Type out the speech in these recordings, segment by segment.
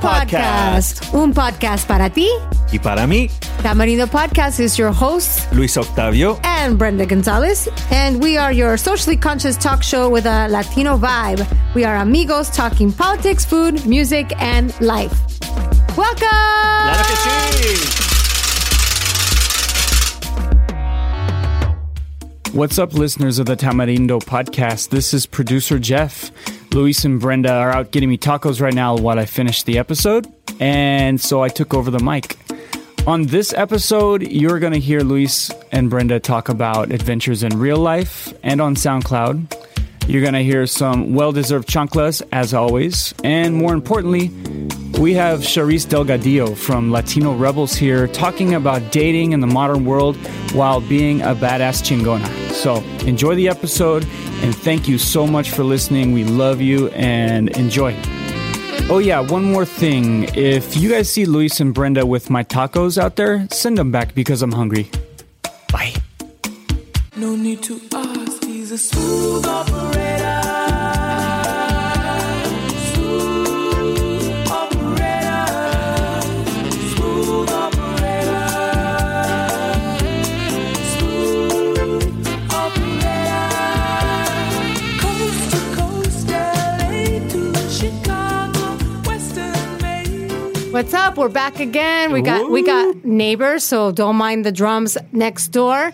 Tamarindo Podcast. Un podcast para ti. Y para mí, Tamarindo Podcast is your host Luis Octavio. and Brenda Gonzalez, and we are your socially conscious talk show with a Latino vibe. We are amigos talking politics, food, music, and life. Welcome! Claro que sí. What's up, listeners of the Tamarindo podcast? This is producer Jeff. Luis and Brenda are out getting me tacos right now while I finish the episode, and so I took over the mic. On this episode, you're going to hear Luis and Brenda talk about adventures in real life and on SoundCloud. You're going to hear some well deserved chanclas, as always. And more importantly, we have Sharis Delgadillo from Latino Rebels here talking about dating in the modern world while being a badass chingona. So enjoy the episode and thank you so much for listening. We love you and enjoy. Oh, yeah, one more thing. If you guys see Luis and Brenda with my tacos out there, send them back because I'm hungry. Bye. No need to ask, he's a smooth operator. What's up? We're back again. We got we got neighbors, so don't mind the drums next door.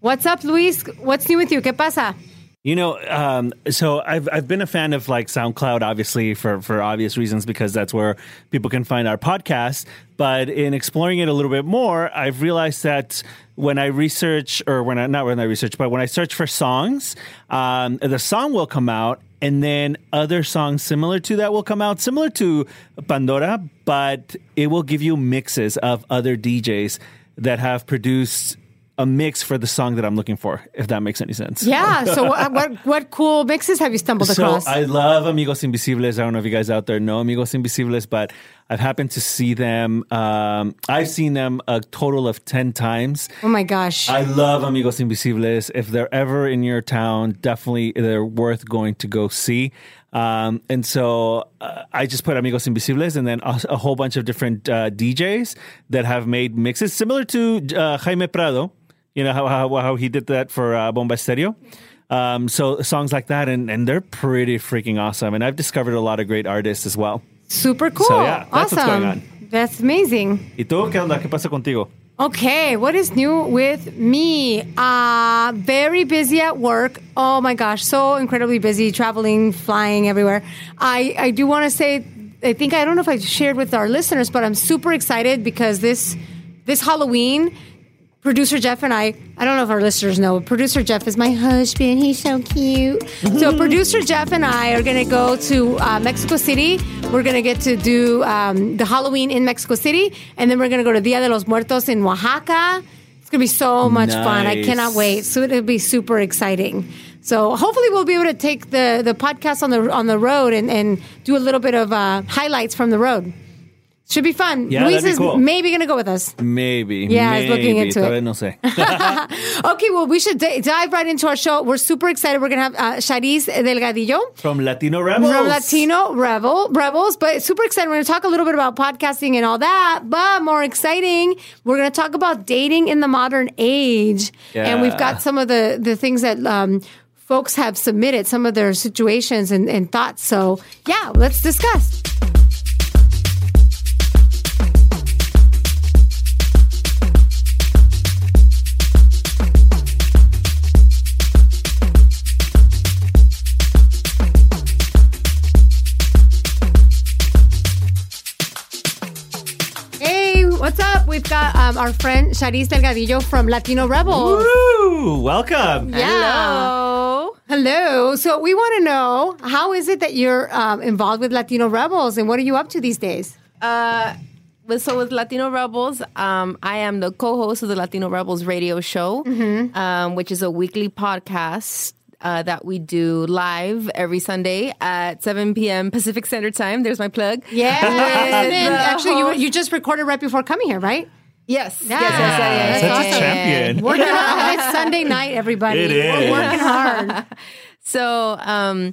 What's up, Luis? What's new with you? ¿Qué pasa? You know, um, so I've I've been a fan of like SoundCloud, obviously for for obvious reasons because that's where people can find our podcast. But in exploring it a little bit more, I've realized that when I research, or when I not when I research, but when I search for songs, um, the song will come out, and then other songs similar to that will come out, similar to Pandora, but it will give you mixes of other DJs that have produced a mix for the song that I'm looking for, if that makes any sense. Yeah. So what what, what cool mixes have you stumbled So across? I love Amigos Invisibles. I don't know if you guys out there know Amigos Invisibles, but I've happened to see them. Um, I've seen them a total of 10 times. oh my gosh. I love Amigos Invisibles. If they're ever in your town, definitely they're worth going to go see. Um, and so uh, I just put Amigos Invisibles and then a, a whole bunch of different uh, DJs that have made mixes similar to uh, Jaime Prado. You know how, how, how he did that for uh, Bomba Estéreo. Um, so songs like that, and, and they're pretty freaking awesome. And I've discovered a lot of great artists as well. Super cool. So, yeah, that's awesome. what's going on. That's amazing. ¿Y tú qué onda? ¿Qué pasa contigo? Okay, what is new with me? Uh very busy at work. Oh my gosh, so incredibly busy, traveling, flying everywhere. I I do want to say I think I don't know if I shared with our listeners, but I'm super excited because this this Halloween producer Jeff and I, I don't know if our listeners know, but producer Jeff is my husband. He's so cute. so, producer Jeff and I are going to go to uh, Mexico City. We're going to get to do um, the Halloween in Mexico City, and then we're going to go to Dia de los Muertos in Oaxaca. It's going to be so much fun. I cannot wait. So, it'll be super exciting. So hopefully we'll be able to take the, the podcast on the on the road and, and do a little bit of uh, highlights from the road. Should be fun. Yeah, Luis is cool. maybe going to go with us. Maybe. Yeah, I was looking maybe. into it. No sé. Okay, well, we should d- dive right into our show. We're super excited. We're going to have uh, Sharis Delgadillo From Latino Rebels. from Latino Rebel Rebels, but super excited. We're going to talk a little bit about podcasting and all that. But more exciting, we're going to talk about dating in the modern age, Yeah. and we've got some of the the things that. Um, Folks have submitted some of their situations and, and thoughts. So, yeah, let's discuss. Got um, our friend Sharis Delgadillo from Latino Rebels. Woo! Welcome. Yeah. Hello. So we want to know how is it that you're um, involved with Latino Rebels and what are you up to these days? With- so with Latino Rebels, um, I am the co-host of the Latino Rebels radio show, um, which is a weekly podcast uh, that we do live every Sunday at 7 p.m. Pacific Standard Time. There's my plug. Yeah. and then actually, you, you just recorded right before coming here, right? Yes. Yeah. Yes, yes, yes, yes, Such a champion. Working hard. It's Sunday night, everybody. It We're working hard. So, um,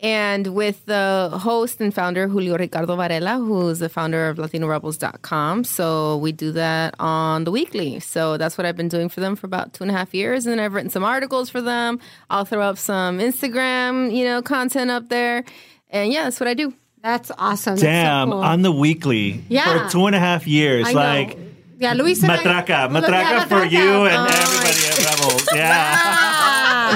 and with the host and founder Julio Ricardo Varela, who's the founder of LatinoRebels.com. So we do that on the weekly. So that's what I've been doing for them for about two and a half years, and then I've written some articles for them. I'll throw up some Instagram, you know, content up there, and yeah, that's what I do. That's awesome. That's so Damn, cool. on the weekly Yeah. for two and a half years. I know. Yeah, Luis and I- matraca, matraca Yeah, for matraca. you and Oh. everybody at Rebels. Yeah. Ah,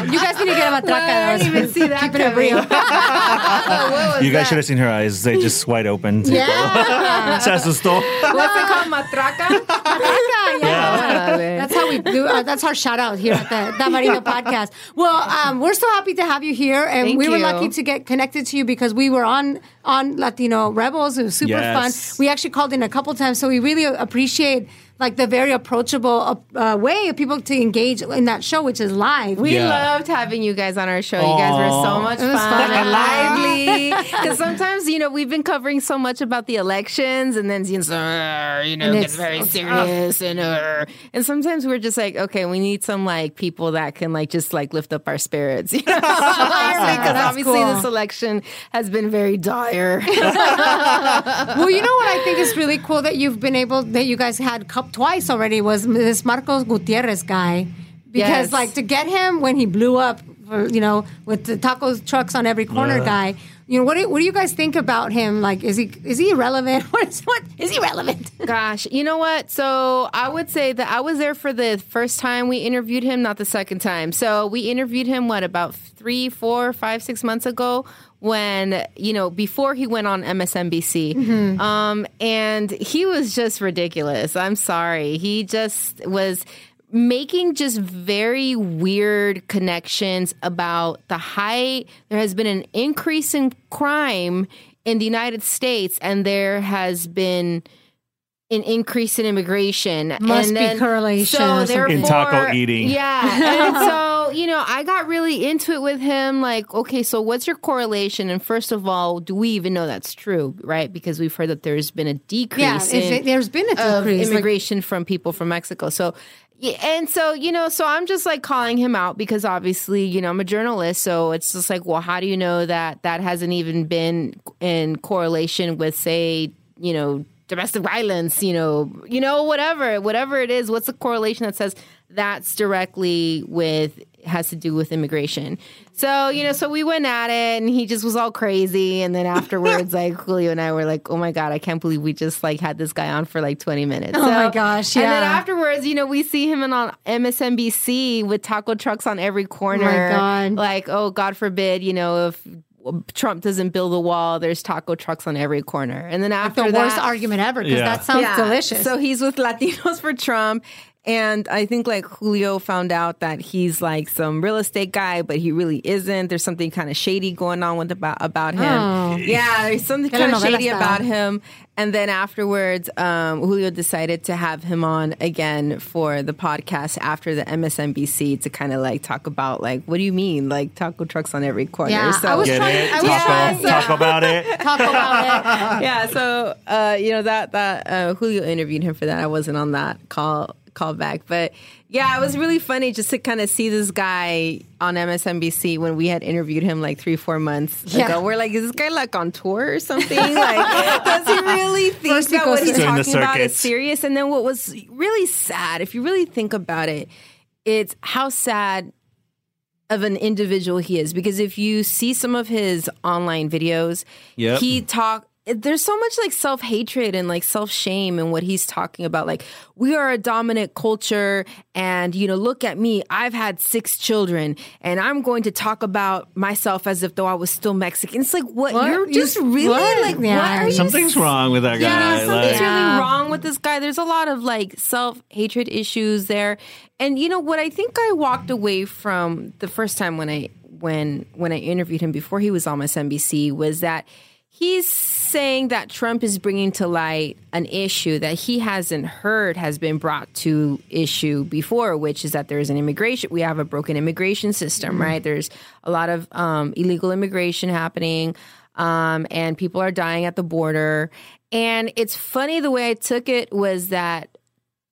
you guys need to get a matraca. I didn't even see that Keeping it real. you guys should have seen her eyes. They just wide open. yeah. Se asustó. What's it called, matraca? Matraca, yeah. Yeah. That's how we do. Uh, that's our shout out here at the Tamarindo podcast. Well, um, we're so happy to have you here, and Thank we were you. lucky to get connected to you because we were on on Latino Rebels. It was super Yes. fun. We actually called in a couple times, so we really appreciate like the very approachable uh, way of people to engage in that show, which is live. We Yeah. loved having you guys on our show. You guys were so much It was fun, fun. and lively. Because sometimes, you know, we've been covering so much about the elections, and then you know, uh, you know And it's- gets very it's serious, and uh, and sometimes we're just like, okay, we need some like people that can like just like lift up our spirits, you know? because obviously cool. this election has been very dire. well, you know what I think is really cool that you've been able that you guys had cup twice already was this Marcos Gutierrez guy because Yes. like to get him when he blew up, you know, with the taco trucks on every corner guy. You know what? Do, what do you guys think about him? Like, is he is he irrelevant? What is what is he relevant? Gosh, you know what? So I would say that I was there for the first time we interviewed him, not the second time. So we interviewed him, what, about three, four, five, six months ago when, you know, before he went on MSNBC. Um, and he was just ridiculous. I'm sorry. He just was making just very weird connections about the high there has been an increase in crime in the United States and there has been an increase in immigration Must and be correlation so or. In taco eating. yeah and so you know i got really into it with him like okay so what's your correlation and first of all do we even know that's true right because we've heard that there's been a decrease Yeah, in it- there's been a of decrease. like- immigration from people from Mexico. So, yeah, and so you know, so I'm just like calling him out because obviously, you know, I'm a journalist. So it's just like, well, how do you know that that hasn't even been in correlation with, say, you know, domestic violence? You know, you know, whatever, whatever it is. What's the correlation that says that's directly with has to do with immigration? So you know, so we went at it, and he just was all crazy. And then afterwards, like Julio and I were like, "Oh my god, I can't believe we just like had this guy on for like 20 minutes." Oh my gosh, Yeah. And then afterwards, you know, we see him on MSNBC with taco trucks on every oh corner. Oh God. Like, oh God forbid, you know, if Trump doesn't build a wall, there's taco trucks on every corner. And then after the that, worst argument ever because Yeah. that sounds yeah. delicious. So he's with Latinos for Trump. And I think like Julio found out that he's like some real estate guy, but he really isn't. There's something kind of shady going on with about about him. Oh. Yeah, there's something kind of shady about him. And then afterwards, um, Julio decided to have him on again for the podcast after the MSNBC to kind of like talk about like, what do you mean, like taco trucks on every corner? Yeah, so I was Get trying- it? I was Talk, trying- yeah. talk about it. talk about it. yeah, so uh, you know that that uh, Julio interviewed him for that. I wasn't on that call call back, but yeah, it was really funny just to kind of see this guy on MSNBC when we had interviewed him like three four months Yeah. ago. We're like, is this guy like on tour or something? like, does he really think First that what he's talking about is serious? And then what was really sad, if you really think about it, it's how sad of an individual he is because if you see some of his online videos Yep. he talk there's so much like self-hatred and like self-shame in what he's talking about like we are a dominant culture and you know look at me i've had six children and i'm going to talk about myself as if though i was still mexican it's like what, What? you're You- just really what? like Yeah. what are you Something's wrong with that guy. yeah, something's Like- Yeah. really wrong with this guy. There's a lot of like self hatred issues there, and you know what? I think I walked away from the first time when I when when I interviewed him before he was on MSNBC was that he's saying that Trump is bringing to light an issue that he hasn't heard has been brought to issue before, which is that there's an immigration. We have a broken immigration system, right? There's a lot of um, illegal immigration happening um, and people are dying at the border. And it's funny the way I took it was that,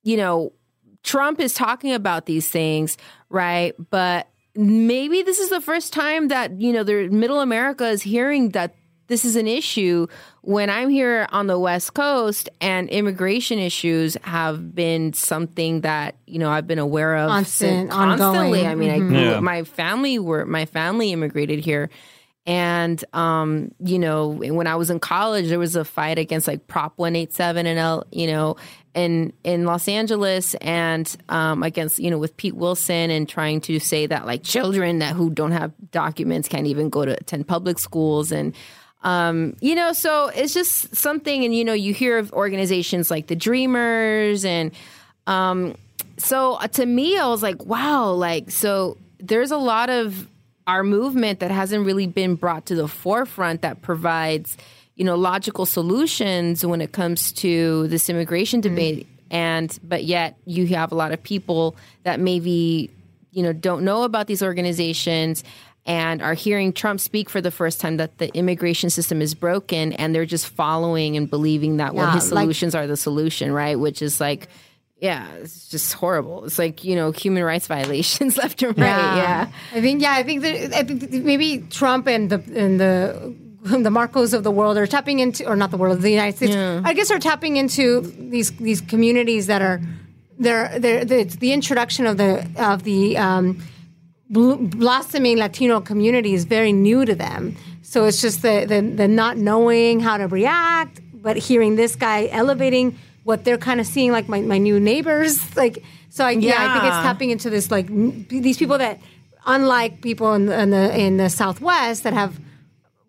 you know, Trump is talking about these things, right? But maybe this is the first time that you know the middle America is hearing that this is an issue when I'm here on the West Coast and immigration issues have been something that you know I've been aware of Constant, constantly. ongoing. I mean, I grew, Yeah. my family were my family immigrated here. And um, you know, when I was in college, there was a fight against like Prop One Eight Seven and L, you know, in in Los Angeles, and um, against you know with Pete Wilson and trying to say that like children that who don't have documents can't even go to attend public schools and um, you know, so it's just something, and you know, you hear of organizations like the Dreamers, and um, so uh, to me, I was like, wow, like so there's a lot of our movement that hasn't really been brought to the forefront that provides, you know, logical solutions when it comes to this immigration debate. And but yet you have a lot of people that maybe you know don't know about these organizations and are hearing Trump speak for the first time that the immigration system is broken and they're just following and believing that well Yeah, his like- solutions are the solution, right? Which is like yeah, it's just horrible. It's like, you know, human rights violations left and right. Yeah. I think yeah, I think that I think maybe Trump and the and the the Marcos of the world are tapping into, or not the world, the United States. I guess are tapping into these these communities that are they're, they're, the, the introduction of the of the um, bl- blossoming Latino community is very new to them. So it's just the, the the not knowing how to react, but hearing this guy elevating what they're kind of seeing like my, my new neighbors like so I, yeah. I think it's tapping into this like n- these people that unlike people in the, in the in the southwest that have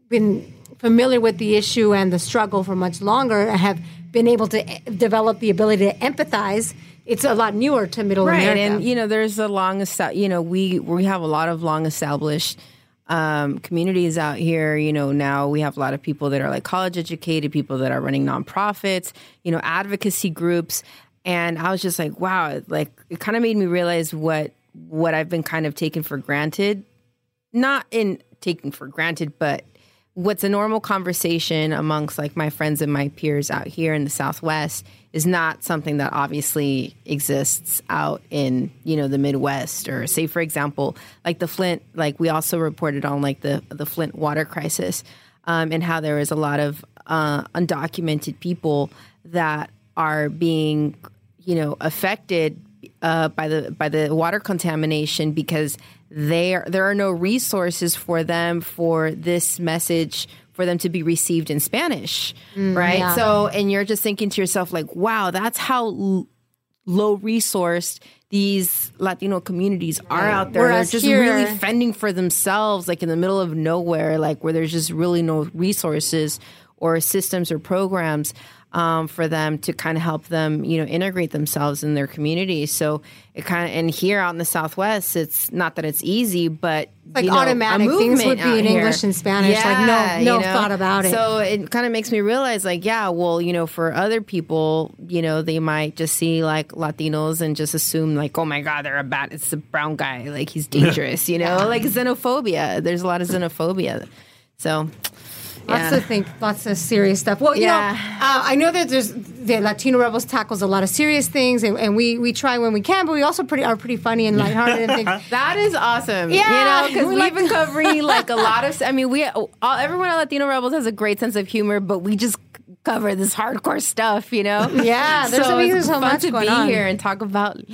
been familiar with the issue and the struggle for much longer have been able to e- develop the ability to empathize it's a lot newer to middle right. America. And you know there's a long you know we we have a lot of long established um, communities out here. You know now we have a lot of people that are like college educated people that are running nonprofits you know advocacy groups. And i was just like wow like it kind of made me realize what what i've been kind of taken for granted. Not in taking for granted, but what's a normal conversation amongst like my friends and my peers out here in the Southwest is not something that obviously exists out in you know the Midwest or say for example like the Flint like we also reported on like the the Flint water crisis um, and how there is a lot of uh, undocumented people that are being you know affected uh, by the by the water contamination because there there are no resources for them for this message for them to be received in Spanish, mm, right? yeah. So and you're just thinking to yourself like, wow, that's how l- low resourced these Latino communities are out there. Whereas They're just here- really fending for themselves, like in the middle of nowhere, like where there's just really no resources or systems or programs um, for them to kind of help them, you know, integrate themselves in their community. So it kind of, and here out in the Southwest, it's not that it's easy, but like you know, automatic. Things would be in here. English and Spanish. Like, no- Yeah, no you know? thought about it. So it kind of makes me realize, like, yeah, well, you know, for other people, you know, they might just see like Latinos and just assume, like, oh my God, they're a bad, it's a brown guy, like he's dangerous, you know, like xenophobia. There's a lot of xenophobia. So, Lots yeah. to think, lots of serious stuff. Well, you Yeah. know, uh, I know that there's the Latino Rebels tackles a lot of serious things, and, and we we try when we can, but we also pretty are pretty funny and lighthearted and things. That is awesome. Yeah, you know, because we we've like been covering like a lot of. I mean, we all everyone at Latino Rebels has a great sense of humor, but we just cover this hardcore stuff. You know. Yeah, there's so it's so fun much to going be on. here and talk about.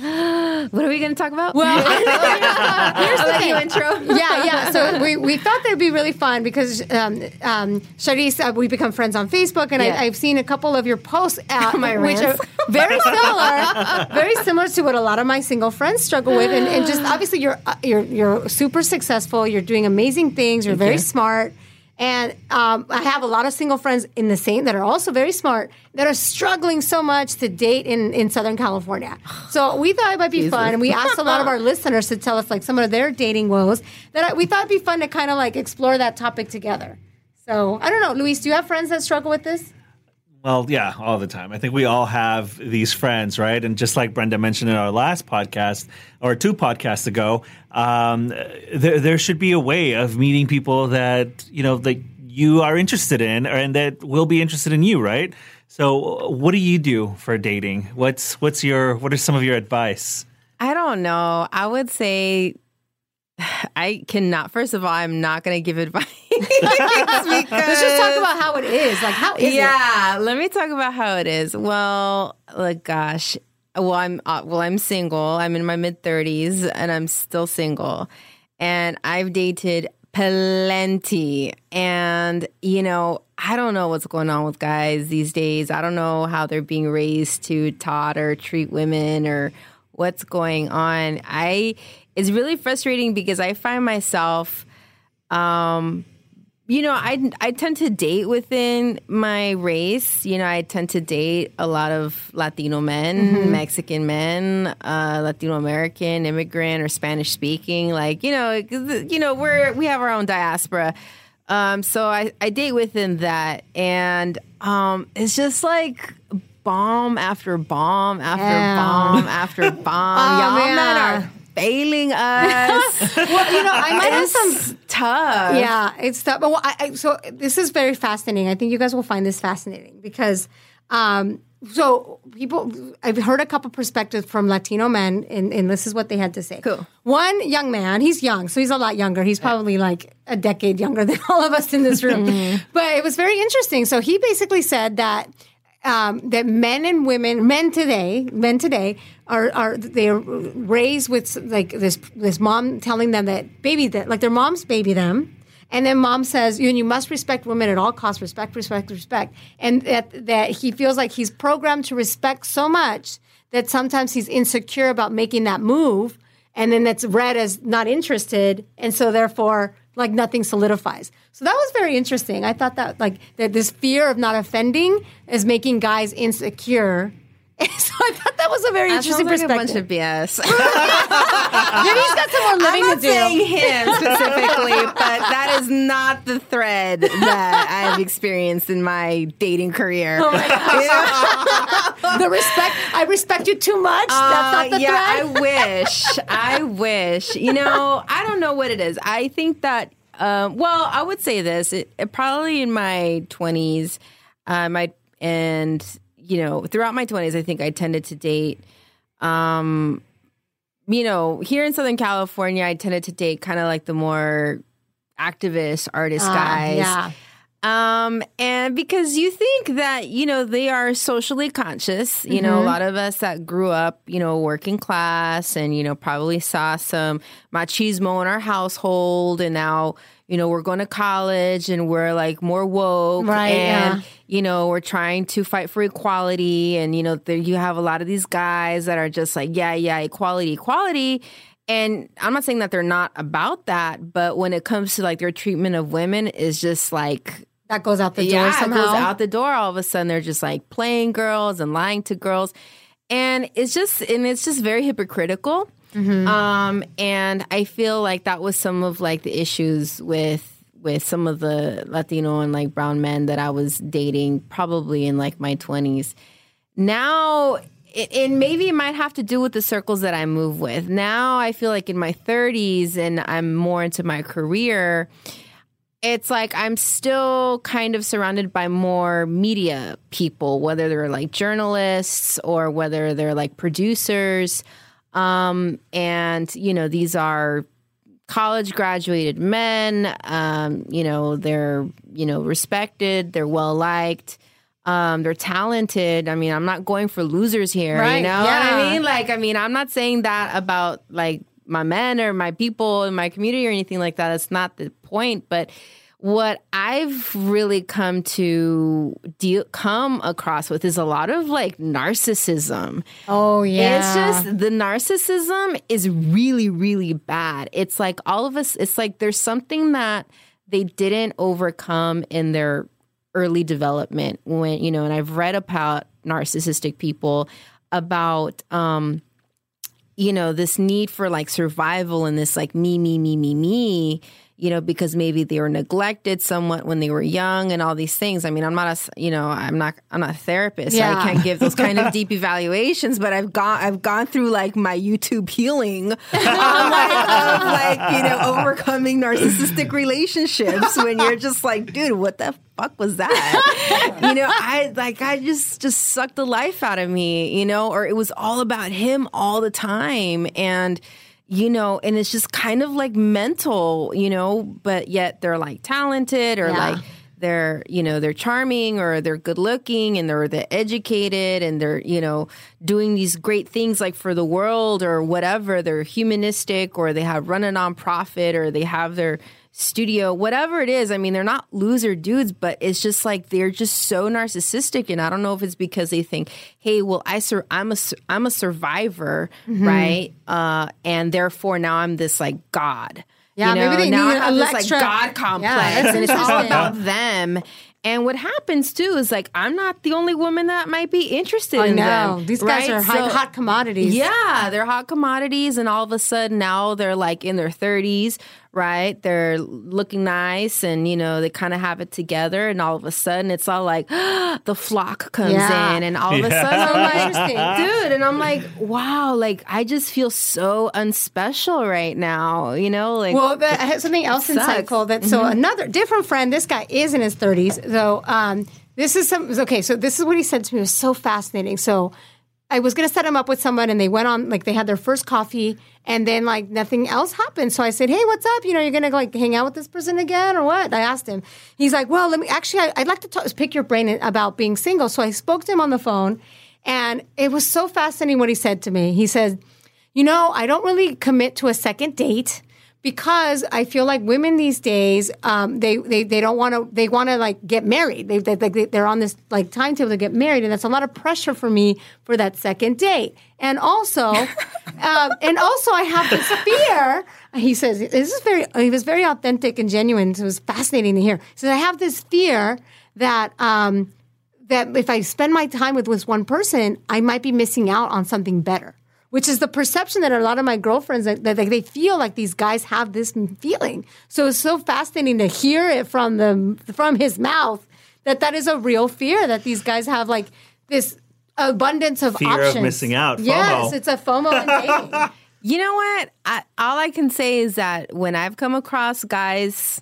what are we going to talk about? Well, here's the thing. intro. yeah, yeah. So we, we thought that'd be really fun because um, um, Sharis, uh, we become friends on Facebook, and Yeah. I, I've seen a couple of your posts, uh, My which are very similar, very similar to what a lot of my single friends struggle with, and, and just obviously you're uh, you're you're super successful, you're doing amazing things, you're very you. smart. And um, I have a lot of single friends in the same that are also very smart that are struggling so much to date in, in Southern California. So we thought it might be fun, and we asked a lot of our listeners to tell us like some of their dating woes. That I, we thought it'd be fun to kind of like explore that topic together. So I don't know, Luis, do you have friends that struggle with this? Well, yeah, all the time. I think we all have these friends, right? And just like Brenda mentioned in our last podcast or two podcasts ago, um, there, there should be a way of meeting people that you know that you are interested in, or, and that will be interested in you, right? So, what do you do for dating? What's what's your what are some of your advice? I don't know. I would say I cannot. First of all, I'm not going to give advice. Let's just talk about how it is. Like, how is it? yeah, let me talk about how it is. Well, like, gosh, well, I'm uh, well, I'm single. I'm in my mid 30s, and I'm still single. And I've dated plenty, and you know, I don't know what's going on with guys these days. I don't know how they're being raised to taught or treat women or what's going on. I it's really frustrating because I find myself um you know, I I tend to date within my race. You know, I tend to date a lot of Latino men, Mexican men, uh, Latino American, immigrant, or Spanish speaking. Like, you know, you know, we're we have our own diaspora. Um, so I, I date within that, and um, it's just like bomb after bomb after Yeah. bomb after bomb. Oh, Y'all men are failing us. Well, you know, I might have some it's tough. Yeah, it's tough. But well, I, I, so this is very fascinating. I think you guys will find this fascinating because, um, so people, I've heard a couple perspectives from Latino men, and, and this is what they had to say. Cool. One young man, he's young, so he's a lot younger. He's probably like a decade younger than all of us in this room. But it was very interesting. So he basically said that um, that men and women, men today, men today are are they're raised with like this this mom telling them that baby that like their moms baby them. And then mom says, you, you must respect women at all costs, respect, respect, respect. And that, that he feels like he's programmed to respect so much that sometimes he's insecure about making that move. And then that's read as not interested. And so therefore, like nothing solidifies. So that was very interesting. I thought that like that this fear of not offending is making guys insecure. And so I thought that was a very That interesting like a bunch perspective. of BS. Maybe he's got some more living I'm not to do. saying him specifically, but that is not the thread that I've experienced in my dating career. Oh the respect. I respect you too much. That's not the Uh, yeah, thread. I wish. I wish. You know, I don't know what it is. I think that. Um, well, I would say this. It, it probably in my twenties, uh, my and you know throughout my twenties, I think I tended to date. Um, you know, here in Southern California, I tended to date kind of like the more activist artist Ah, guys. yeah. Um, and because you think that, you know, they are socially conscious, you know, a lot of us that grew up, you know, working class and, you know, probably saw some machismo in our household and now, you know, we're going to college and we're like more woke Right, and, yeah. you know, we're trying to fight for equality. And, you know, there you have a lot of these guys that are just like, yeah, yeah, equality, equality. And I'm not saying that they're not about that, but when it comes to like their treatment of women is just like That goes out the door yeah, somehow. goes out the door. All of a sudden, they're just like playing girls and lying to girls, and it's just and it's just very hypocritical. Mm-hmm. Um, and I feel like that was some of like the issues with with some of the Latino and like brown men that I was dating, probably in like my twenties. Now. And maybe it might have to do with the circles that I move with. Now I feel like in my 30s and I'm more into my career, it's like I'm still kind of surrounded by more media people, whether they're like journalists or whether they're like producers. Um, and, you know, these are college graduated men. Um, you know, they're, you know, respected, they're well liked. Um, they're talented. I mean, I'm not going for losers here. Right, You know what yeah. I mean? Like, I mean, I'm not saying that about like my men or my people in my community or anything like that. That's not the point. But what I've really come to deal come across with is a lot of like narcissism. oh yeah. It's just the narcissism is really, really bad. It's like all of us, it's like there's something that they didn't overcome in their early development when, you know, and I've read about narcissistic people about, um, you know, this need for like survival and this like me, me, me, me, me, you know, because maybe they were neglected somewhat when they were young and all these things. I mean, I'm not a, you know, I'm not, I'm not a therapist. So I can't give those kind of deep evaluations, but I've gone, I've gone through like my YouTube healing of like, of like, you know, overcoming narcissistic relationships when you're just like, dude, what the fuck was that? you know, I like, I just, just sucked the life out of me, you know, or it was all about him all the time. And, you know, and it's just kind of like mental, you know, but yet they're like talented or Yeah. like they're you know they're charming or they're good looking and they're they're educated and they're you know doing these great things like for the world or whatever they're humanistic or they have run a nonprofit or they have their studio whatever it is i mean they're not loser dudes but it's just like they're just so narcissistic and i don't know if it's because they think hey well i sur- i'm a i'm a survivor Mm-hmm. right uh and therefore now i'm this like god Yeah, you know, maybe they now need I have this extra- like God complex, that's and it's all about them. And what happens too is like I'm not the only woman that might be interested I in know. them. These guys right? are hot, So- hot commodities. Yeah, they're hot commodities, and all of a sudden now they're like in their 30s, right? They're looking nice, and you know they kind of have it together, and all of a sudden it's all like the flock comes Yeah. in, and all of a Yeah. sudden I'm like, dude, and I'm like, wow, like I just feel so unspecial right now, you know, like Well, that, I have something else sucks. insightful. That so another different friend. This guy is in his thirties. So um, this is some okay. So this is what he said to me. It was so fascinating. So I was to set him up with someone, and they went on like they had their first coffee, and then like nothing else happened. So I said, "Hey, what's up? You know, you're to like hang out with this person again, or what?" I asked him. He's like, "Well, let me actually. I, I'd like to talk, pick your brain about being single." So I spoke to him on the phone, and it was so fascinating what he said to me. He said you know, I don't really commit to a second date because I feel like women these days, um, they, they, they don't want to, they want to like get married. They, they, they, they're on this like timetable to get married. And that's a lot of pressure for me for that second date. And also, um, and also I have this fear. He says, this is very, he was very authentic and genuine. It was fascinating to hear. He says, I have this fear that, um, that if I spend my time with this one person, I might be missing out on something better. Which is the perception that a lot of my girlfriends that, that they feel like these guys have this feeling. So it's so fascinating to hear it from the from his mouth that that is a real fear that these guys have like this abundance of Fear of missing out, Yes, it's a FOMO in dating. You know what? I, all I can say is that when I've come across guys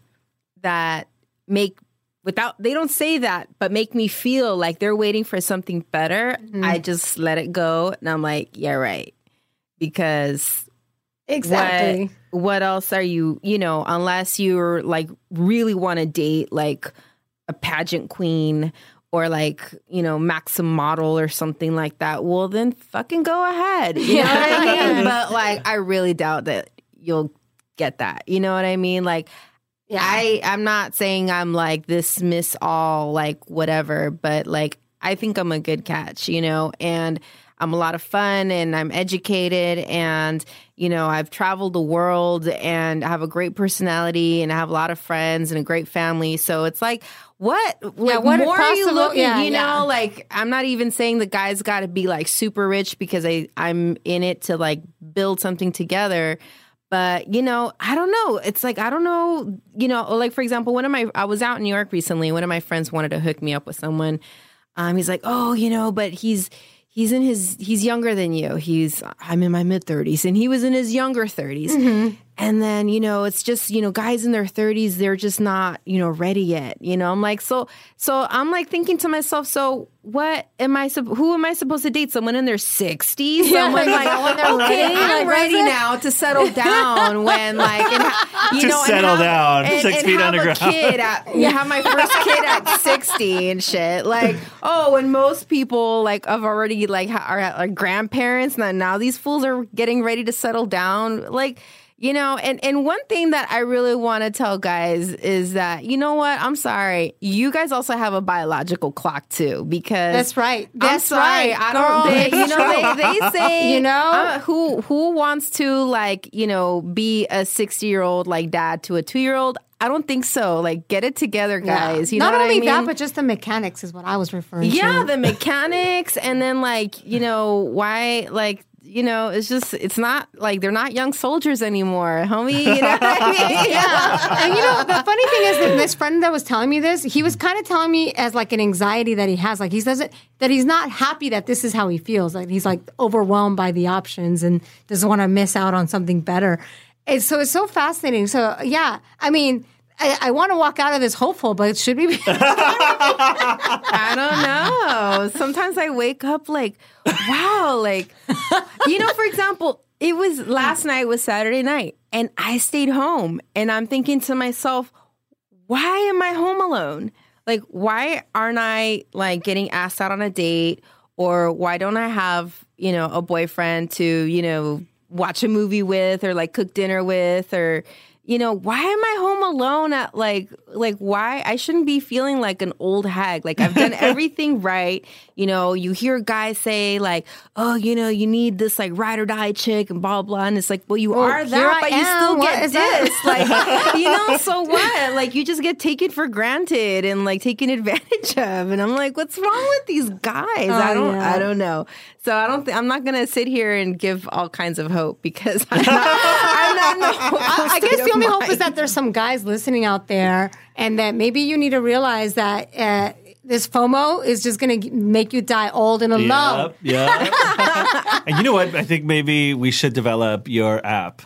that make without they don't say that, but make me feel like they're waiting for something better, mm-hmm. I just let it go, and I'm like, yeah, right, because exactly. what what else are you? You know, unless you're like really want to date like a pageant queen. Or like you know, Maxim model or something like that. Well, then fucking go ahead. You know what I mean? But like, I really doubt that you'll get that. You know what I mean? Like, Yeah. I I'm not saying I'm like this miss all like whatever, but like I think I'm a good catch, you know, and I'm a lot of fun and I'm educated and you know I've traveled the world and I have a great personality and I have a lot of friends and a great family. So it's like what like, what more are you looking? yeah, you know, yeah. like I'm not even saying the guy's got to be like super rich because I I'm in it to like build something together. But you know, I don't know. It's like I don't know. You know, like for example, one of my I was out in New York recently. One of my friends wanted to hook me up with someone. Um, he's like, oh, you know, but he's he's in his he's younger than you. He's I'm in my mid thirties, and he was in his younger 30s And then you know, it's just you know, guys in their thirties, they're just not you know ready yet. You know, I'm like, so so I'm like thinking to myself, so what am I? sup- Who am I supposed to date? Someone in their sixties? Someone like, someone they're okay, ready, I'm like, ready now to settle down when like and ha- you To know and settle have- down, and, six and feet have underground. A kid at, you have my first kid at sixty and shit. Like oh, and most people like have already like ha- are, are grandparents now. Now these fools are getting ready to settle down. Like you know, and and one thing that I really want to tell guys is that you know what? I'm sorry, you guys also have a biological clock too because That's right. I'm That's sorry, right, I don't. They, you know, they, they say You know? uh, who who wants to like you know be a 60 year old like dad to a two year old. I don't think so. Like, get it together, guys. You Not know what only I mean? that, but just the mechanics is what I was referring to. yeah, the mechanics, and then like you know why like. You know, it's just, it's not like they're not young soldiers anymore, homie. You know what I mean? yeah. And you know, the funny thing is that this friend that was telling me this, he was kind of telling me as like an anxiety that he has. Like he doesn't that he's not happy that this is how he feels. Like he's like overwhelmed by the options and doesn't want to miss out on something better. And so it's so fascinating. So yeah, I mean, I, I want to walk out of this hopeful, but it should we be I don't know. Sometimes I wake up like, wow, like, you know, for example, it was last night was Saturday night, and I stayed home, and I'm thinking to myself, why am I home alone? Like, why aren't I like getting asked out on a date, or why don't I have you know a boyfriend to you know watch a movie with, or like cook dinner with, or you know, why am I home alone at like like why I shouldn't be feeling like an old hag. Like I've done everything right. You know, you hear guys say like, "Oh, you know, you need this like ride or die chick and blah blah." And it's like, "Well, you are here that, I but you am. still What get this." Like, you know, so what? Like you just get taken for granted and like taken advantage of. And I'm like, "What's wrong with these guys?" Oh, I don't yeah. I don't know. So I don't. Th- I'm not gonna sit here and give all kinds of hope because I'm not. I'm not. in the hopeful I, I guess the of only hope is that there's some guys listening out there, and that maybe you need to realize that uh, this FOMO is just going to make you die old and alone. Yep, yep. and you know what? I think maybe we should develop your app.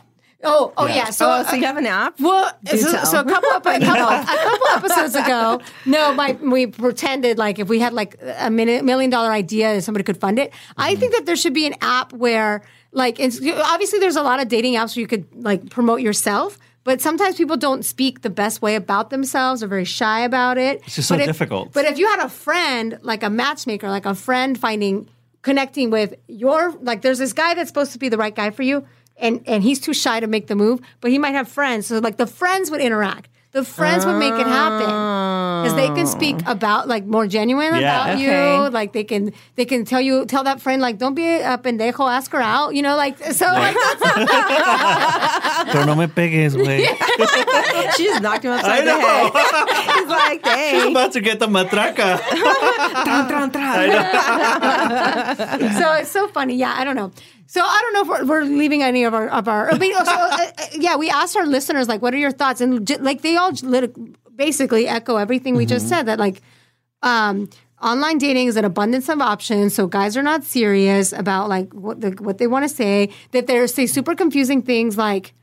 Oh, oh yeah. So, Oh, so you have an app? Well, so, so a couple of, a couple, a couple episodes ago, no, my we pretended like if we had like a million, million dollar idea and somebody could fund it. I think that there should be an app where like obviously there's a lot of dating apps where you could like promote yourself. But sometimes people don't speak the best way about themselves or very shy about it. It's just so if- difficult. But if you had a friend, like a matchmaker, like a friend finding connecting with your like there's this guy that's supposed to be the right guy for you and and he's too shy to make the move but he might have friends so like the friends would interact the friends would make it happen because they can speak oh. about like more genuine Yeah. about you like they can they can tell you tell that friend like don't be a pendejo ask her out you know like so like Pero no me pegues, güey. She just knocked him upside the head. He's like, She's hey. about to get the matraca. Tran, tran, tran. so it's so funny. Yeah, I don't know. So I don't know if we're, we're leaving any of our of our. I mean, so, uh, uh, yeah, we asked our listeners like, what are your thoughts? And like they all lit- basically echo everything we just said. That like, um, online dating is an abundance of options. So guys are not serious about like what the, what they want to say. That they're say super confusing things like.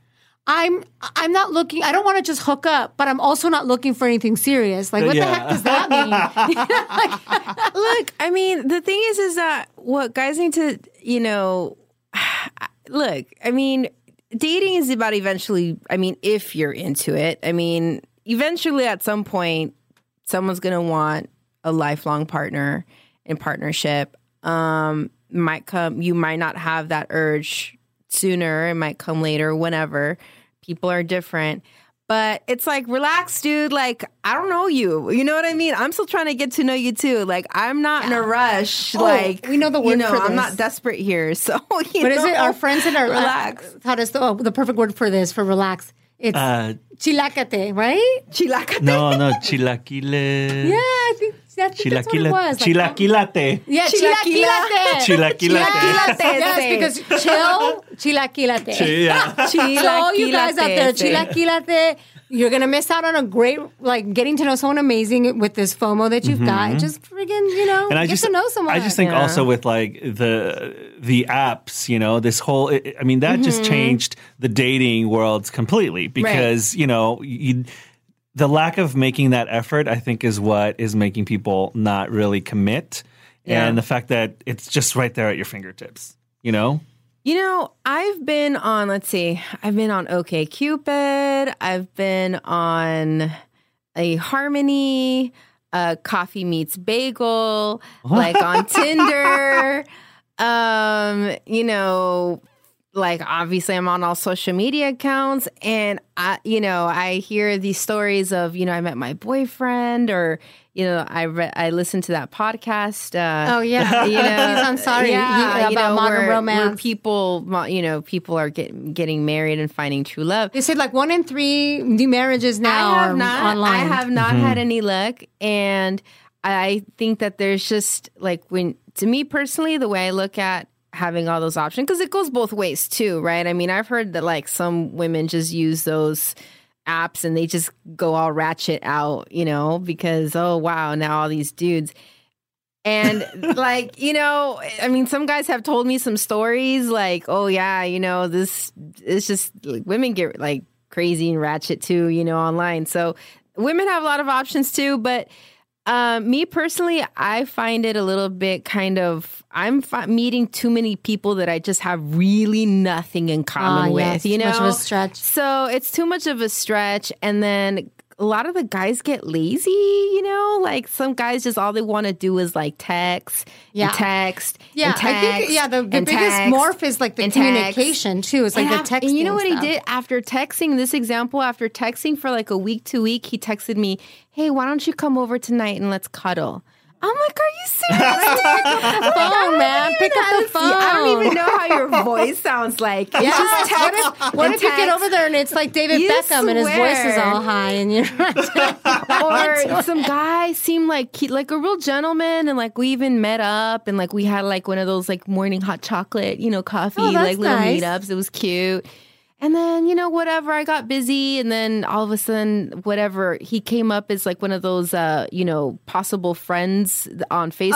I'm I'm not looking. I don't want to just hook up, but I'm also not looking for anything serious. Like, what the heck does that mean? Look, I mean, the thing is, is that what guys need to, you know, look, I mean, dating is about eventually, I mean, if you're into it, I mean, eventually at some point, someone's going to want a lifelong partner in partnership. Um, might come, you might not have that urge sooner, it might come later, whenever. People are different. But it's like, relax, dude. Like, I don't know you. You know what I mean? I'm still trying to get to know you too. Like, I'm not in a rush. like, we know the you word know, for I'm not desperate here. So, you What is it? Our friends that our relax. Uh, taught us the, oh, the perfect word for this for relax. It's Uh, chilacate, right? Chilacate. no, no, chilaquile. Yeah, I think, I think that's what it was. Like, Chilaquilate. yeah, Chilaquila. chilaquilate. Chilaquilate. Yes, because chill, chilaquilate. Chi- yeah. So all you guys out there, Chilaquilate. chilaquilate. You're gonna miss out on a great, like, getting to know someone amazing with this FOMO that you've got. Just friggin', you know, Mm-hmm. and I get just to know someone. I just think Yeah. also with like the the apps, you know, this whole I I mean that Mm-hmm. just changed the dating world completely because, you know, you the lack of making that effort I think is what is making people not really commit Yeah. and the fact that it's just right there at your fingertips, you know? You know, I've been on, let's see, I've been on OK Cupid, I've been on eHarmony, uh, Coffee Meets Bagel, like on Tinder. Um, you know, like obviously I'm on all social media accounts and I you know, I hear these stories of, you know, I met my boyfriend or you know, I re- I listened to that podcast uh oh yeah, you know, I'm sorry yeah, He- you about know, modern where, where romance. people, you know, people are getting getting married and finding true love. They said like one in three new marriages now I are have not, online. I have not had any luck, and I think that there's just like when to me personally, the way I look at having all those options because it goes both ways too, right? I mean, I've heard that like some women just use those apps and they just go all ratchet out, you know, because oh wow, now all these dudes. And like, you know, I mean, some guys have told me some stories like, oh yeah, you know, this it's just like women get like crazy and ratchet too, you know, online. So women have a lot of options too, but Um, me personally, I find it a little bit kind of. I'm fi- meeting too many people that I just have really nothing in common Ah, with. yes, you know, much of a stretch. So it's too much of a stretch, and then a lot of the guys get lazy. You know, like some guys just all they want to do is like text, Yeah. text, Yeah, and I think yeah the, the biggest text, morph is like the and text. communication too. It's like And the texting. And you know what stuff. he did after texting? This example, after texting for like a week to week, he texted me, "Hey, why don't you come over tonight and let's cuddle?" I'm like, "Are you serious?" phone, man. Pick up the Honestly, phone. I don't even know how your voice sounds like. Yeah. Just text what if, what if you get over there and it's like David You Beckham and his voice is all high and you're or some guy seemed like he, like a real gentleman and like we even met up and like we had like one of those like morning hot chocolate you know coffee Oh, like little nice. meetups it was cute and then you know whatever i got busy and then all of a sudden whatever he came up as like one of those uh you know possible friends on facebook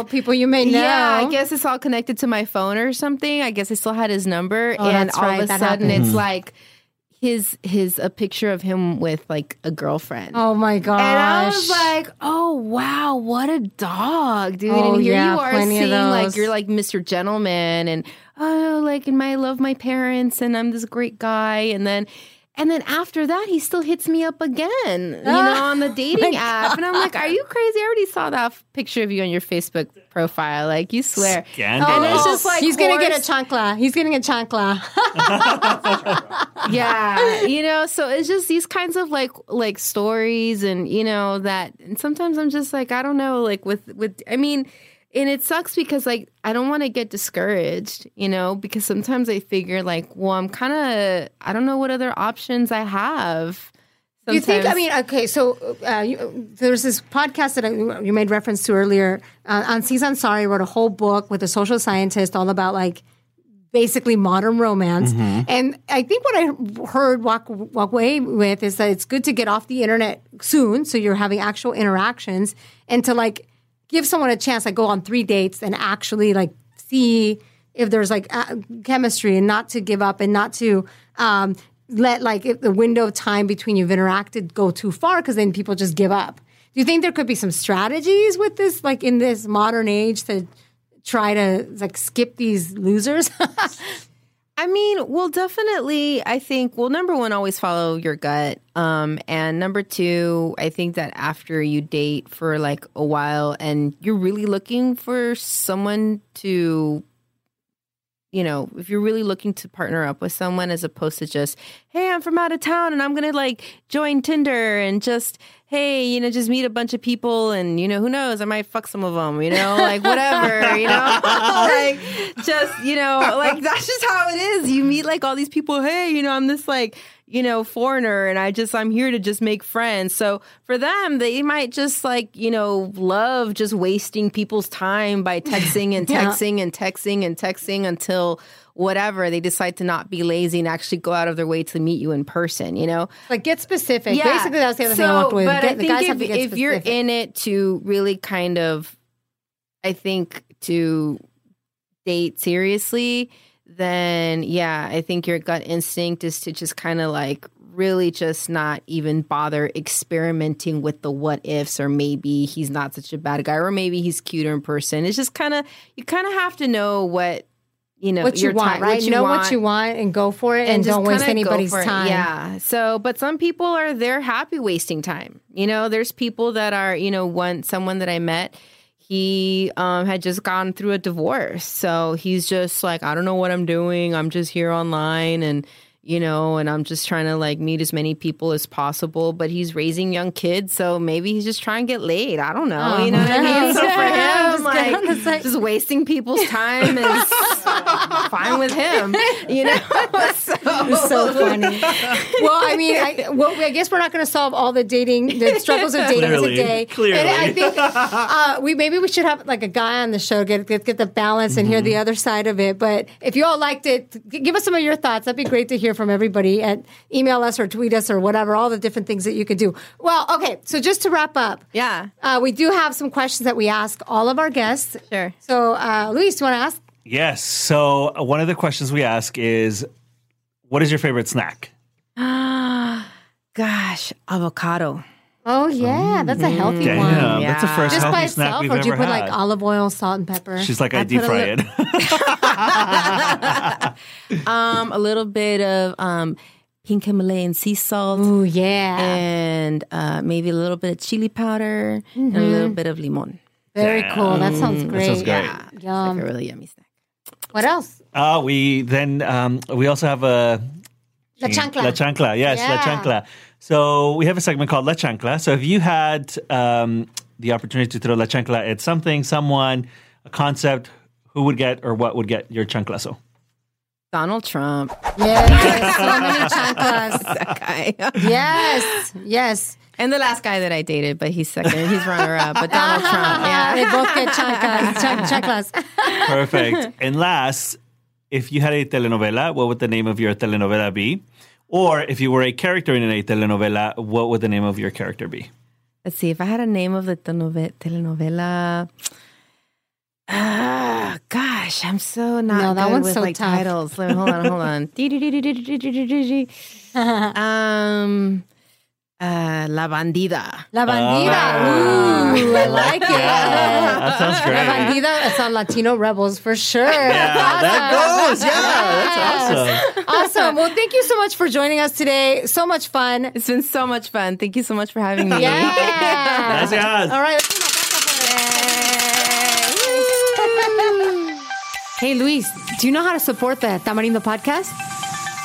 oh people you may know. Yeah, I guess it's all connected to my phone or something. I guess I still had his number, Oh, and all right, of a that sudden happens. it's like his his a picture of him with like a girlfriend. Oh my gosh. And I was like, "Oh wow, what a dog, dude!" Oh, and here yeah, you are seeing like you're like Mr. Gentleman, and oh, like and my, I love my parents, and I'm this great guy, and then. And then after that, he still hits me up again, you know, on the oh dating app. And I'm like, are you crazy? I already saw that f- picture of you on your Facebook profile. Like, you swear. Scandal. Oh, and it's just like he's gonna get a horse- chancla. He's getting a chancla. yeah you know so it's just these kinds of like like stories and you know that and sometimes i'm just like i don't know like with with i mean and it sucks because like i don't want to get discouraged you know because sometimes i figure like well i'm kind of i don't know what other options i have Do you think? I mean, okay. So uh, you, there's this podcast that I, you made reference to earlier. Uh, Aziz Ansari wrote a whole book with a social scientist all about like basically modern romance. And I think what I heard walk walk away with is that it's good to get off the internet soon, so you're having actual interactions, and to like give someone a chance, like go on three dates and actually like see if there's like uh, chemistry, and not to give up, and not to. Um, let like the window of time between you've interacted go too far because then people just give up. Do you think there could be some strategies with this, like in this modern age, to try to like skip these losers? I mean, well, definitely. I think. Well, number one, always follow your gut. Um, and number two, I think that after you date for like a while and you're really looking for someone to, you know, if you're really looking to partner up with someone as opposed to just, hey, I'm from out of town and I'm gonna like join Tinder and just, hey, you know, just meet a bunch of people and you know, who knows, I might fuck some of them, you know, like whatever, you know, like just you know, like that's just how it is. You meet like all these people. Hey, you know, I'm this like you know foreigner, and I just I'm here to just make friends. So for them, they might just like you know love just wasting people's time by texting and Yeah. texting and texting and texting until whatever they decide to not be lazy and actually go out of their way to meet you in person. You know, like get specific. Yeah. Basically, that's the other thing I walked away with. but Get- I the think guys if, have to get if you're in it to really kind of, I think to date seriously, then yeah, I think your gut instinct is to just kind of like really just not even bother experimenting with the what ifs or maybe he's not such a bad guy or maybe he's cuter in person. It's just kind of you kind of have to know what you know what you your want, time- right? you know want what you want and go for it, and, just don't waste anybody's it. time. Yeah. So, but some people are they're happy wasting time. You know, there's people that are, you know, one someone that I met, he um had just gone through a divorce. So he's just like, I don't know what I'm doing. I'm just here online and you know, and I'm just trying to like meet as many people as possible. But he's raising young kids, so maybe he's just trying to get laid. I don't know. you know what I mean? So for him, just get on the like just wasting people's time is fine with him. You know? So, It's so funny. well, I mean, I, well, I guess we're not going to solve all the dating, the struggles of dating Clearly, today. clearly. And I think uh, we maybe we should have like a guy on the show get get, get the balance and hear the other side of it. But if you all liked it, give us some of your thoughts. That'd be great to hear from everybody. At email us or tweet us or whatever. All the different things that you could do. Well, okay. So just to wrap up, yeah. uh, we do have some questions that we ask all of our guests. Sure. So, uh, Luis, do you want to ask? Yes. So one of the questions we ask is, what is your favorite snack? Gosh, avocado. Oh yeah, that's a healthy Damn, one. that's the Yeah. first Just healthy by snack itself, we've or do you ever put like olive oil, salt, and pepper? She's like, I, I deep fry it. Um, a little bit of um, pink Himalayan sea salt. Ooh yeah, and uh, maybe a little bit of chili powder and a little bit of limon. very cool. That sounds great. sounds great. Yeah, it's Yum. like a really yummy snack. What else? Uh, we then um, we also have a La chancla. La chancla, yes, La Yeah. chancla. So we have a segment called La chancla. So if you had um, the opportunity to throw La chancla at something, someone, a concept, who would get or what would get your chanclazo? Donald Trump, Yes, so many chanclas. guy, Yes, yes. and the last guy that I dated, but he's second, he's runner up. But Donald Trump, yeah. They both get chanclas. Chan- chanclas. Perfect. and last, if you had a telenovela, what would the name of your telenovela be? Or if you were a character in a telenovela, what would the name of your character be? Let's see if I had a name of the telenovela. Ah, gosh, I'm so not No, that good one's with so like tough. titles. Hold on, hold on. um, uh, La Bandida. La bandida. Oh. Ooh, I like it. That sounds great. La bandida. It's on Latino Rebels for sure. Yeah, that goes. Yeah, that's awesome. Awesome. Well, thank you so much for joining us today. So much fun. It's been so much fun. Thank you so much for having me. Yeah. Gracias. All right. let's do una aplauso for it. Hey, Luis, do you know how to support the Tamarindo podcast?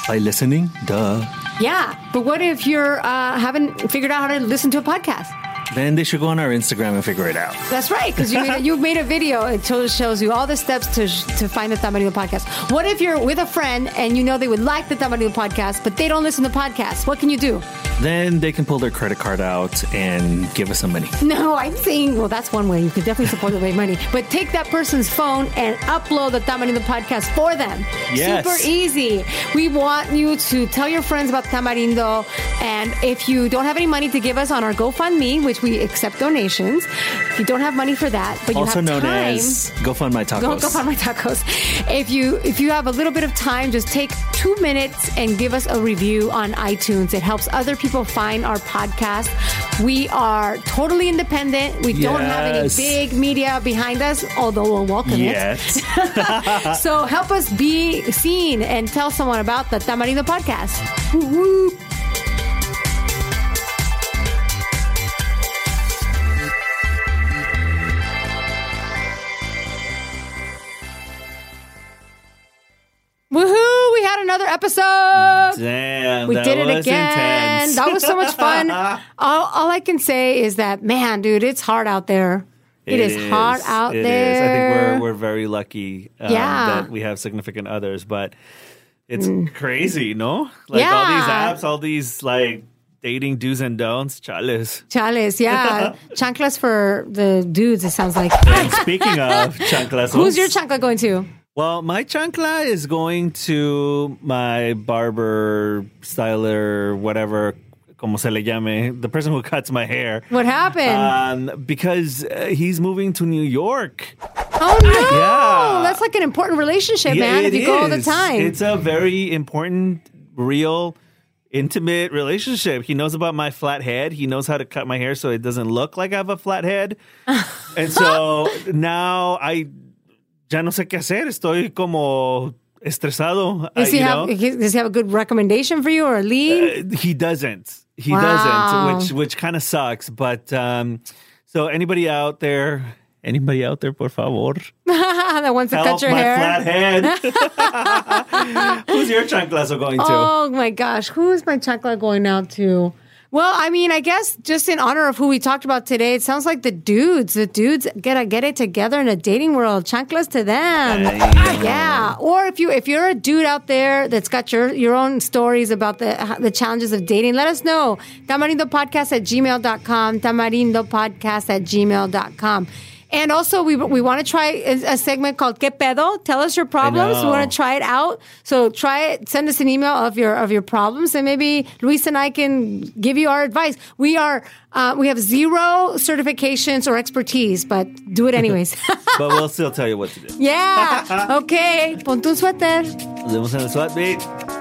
By listening? Duh. Yeah, but what if you're uh, haven't figured out how to listen to a podcast? Then they should go on our Instagram and figure it out. That's right, because you you made a video. It shows, shows you all the steps to to find the Tamarindo podcast. What if you're with a friend and you know they would like the Tamarindo podcast, but they don't listen to podcasts? What can you do? Then they can pull their credit card out and give us some money. No, I'm saying, well, that's one way. You can definitely support them with money. But take that person's phone and upload the Tamarindo podcast for them. Yes. Super easy. We want you to tell your friends about Tamarindo. And if you don't have any money to give us on our GoFundMe, which we accept donations, if you don't have money for that, but you also have known time, as Go Fund My Tacos. Go, go find my tacos. If you if you have a little bit of time, just take two minutes and give us a review on iTunes. It helps other people find our podcast. We are totally independent. We don't have any big media behind us, although we'll welcome Yes. it. So help us be seen and tell someone about the Tamarindo podcast. Episode. Damn. We did it was again. Intense. That was so much fun. all, all I can say is that, man, dude, it's hard out there. it is, hard out It there. is. I think we're we're very lucky um, Yeah. that we have significant others, but it's crazy, no? Like all these apps, all these like dating do's and don'ts. Chales. Chales, yeah. Chanclas for the dudes, it sounds like. And speaking of chanclas, Who's your chancla going to? Well, my chancla is going to my barber, styler, whatever, como se le llame, the person who cuts my hair. What happened? Um, because uh, he's moving to New York. oh, no. yeah. That's like an important relationship, man, if you go all the time. It's a very important, real, intimate relationship. He knows about my flat head. He knows how to cut my hair so it doesn't look like I have a flat head. and so now I ya no sé qué hacer. Estoy como estresado. uh, does, he you have, know? does he have a good recommendation for you or a lead? Uh, he doesn't. He Wow. doesn't, which which kind of sucks. But um, so anybody out there, anybody out there, por favor, that wants to help cut your my hair? flat head. Who's your chanclazo going to? Oh my gosh, who is my chancla going out to? Well, I mean, I guess just in honor of who we talked about today, it sounds like the dudes, the dudes get to get it together in a dating world. Chanclas to them. Yeah. Or if you if you're a dude out there that's got your your own stories about the uh, the challenges of dating, let us know. Tamarindo podcast at gmail.com. Tamarindo podcast at gmail.com. And also, we, we want to try a, a segment called ¿Qué pedo? Tell us your problems. We want to try it out. So try it. Send us an email of your of your problems, and maybe Luis and I can give you our advice. We are uh, we have zero certifications or expertise, but do it anyways. but we'll still tell you what to do. yeah. Okay. Ponte un suéter. Nos vemos en el SWAT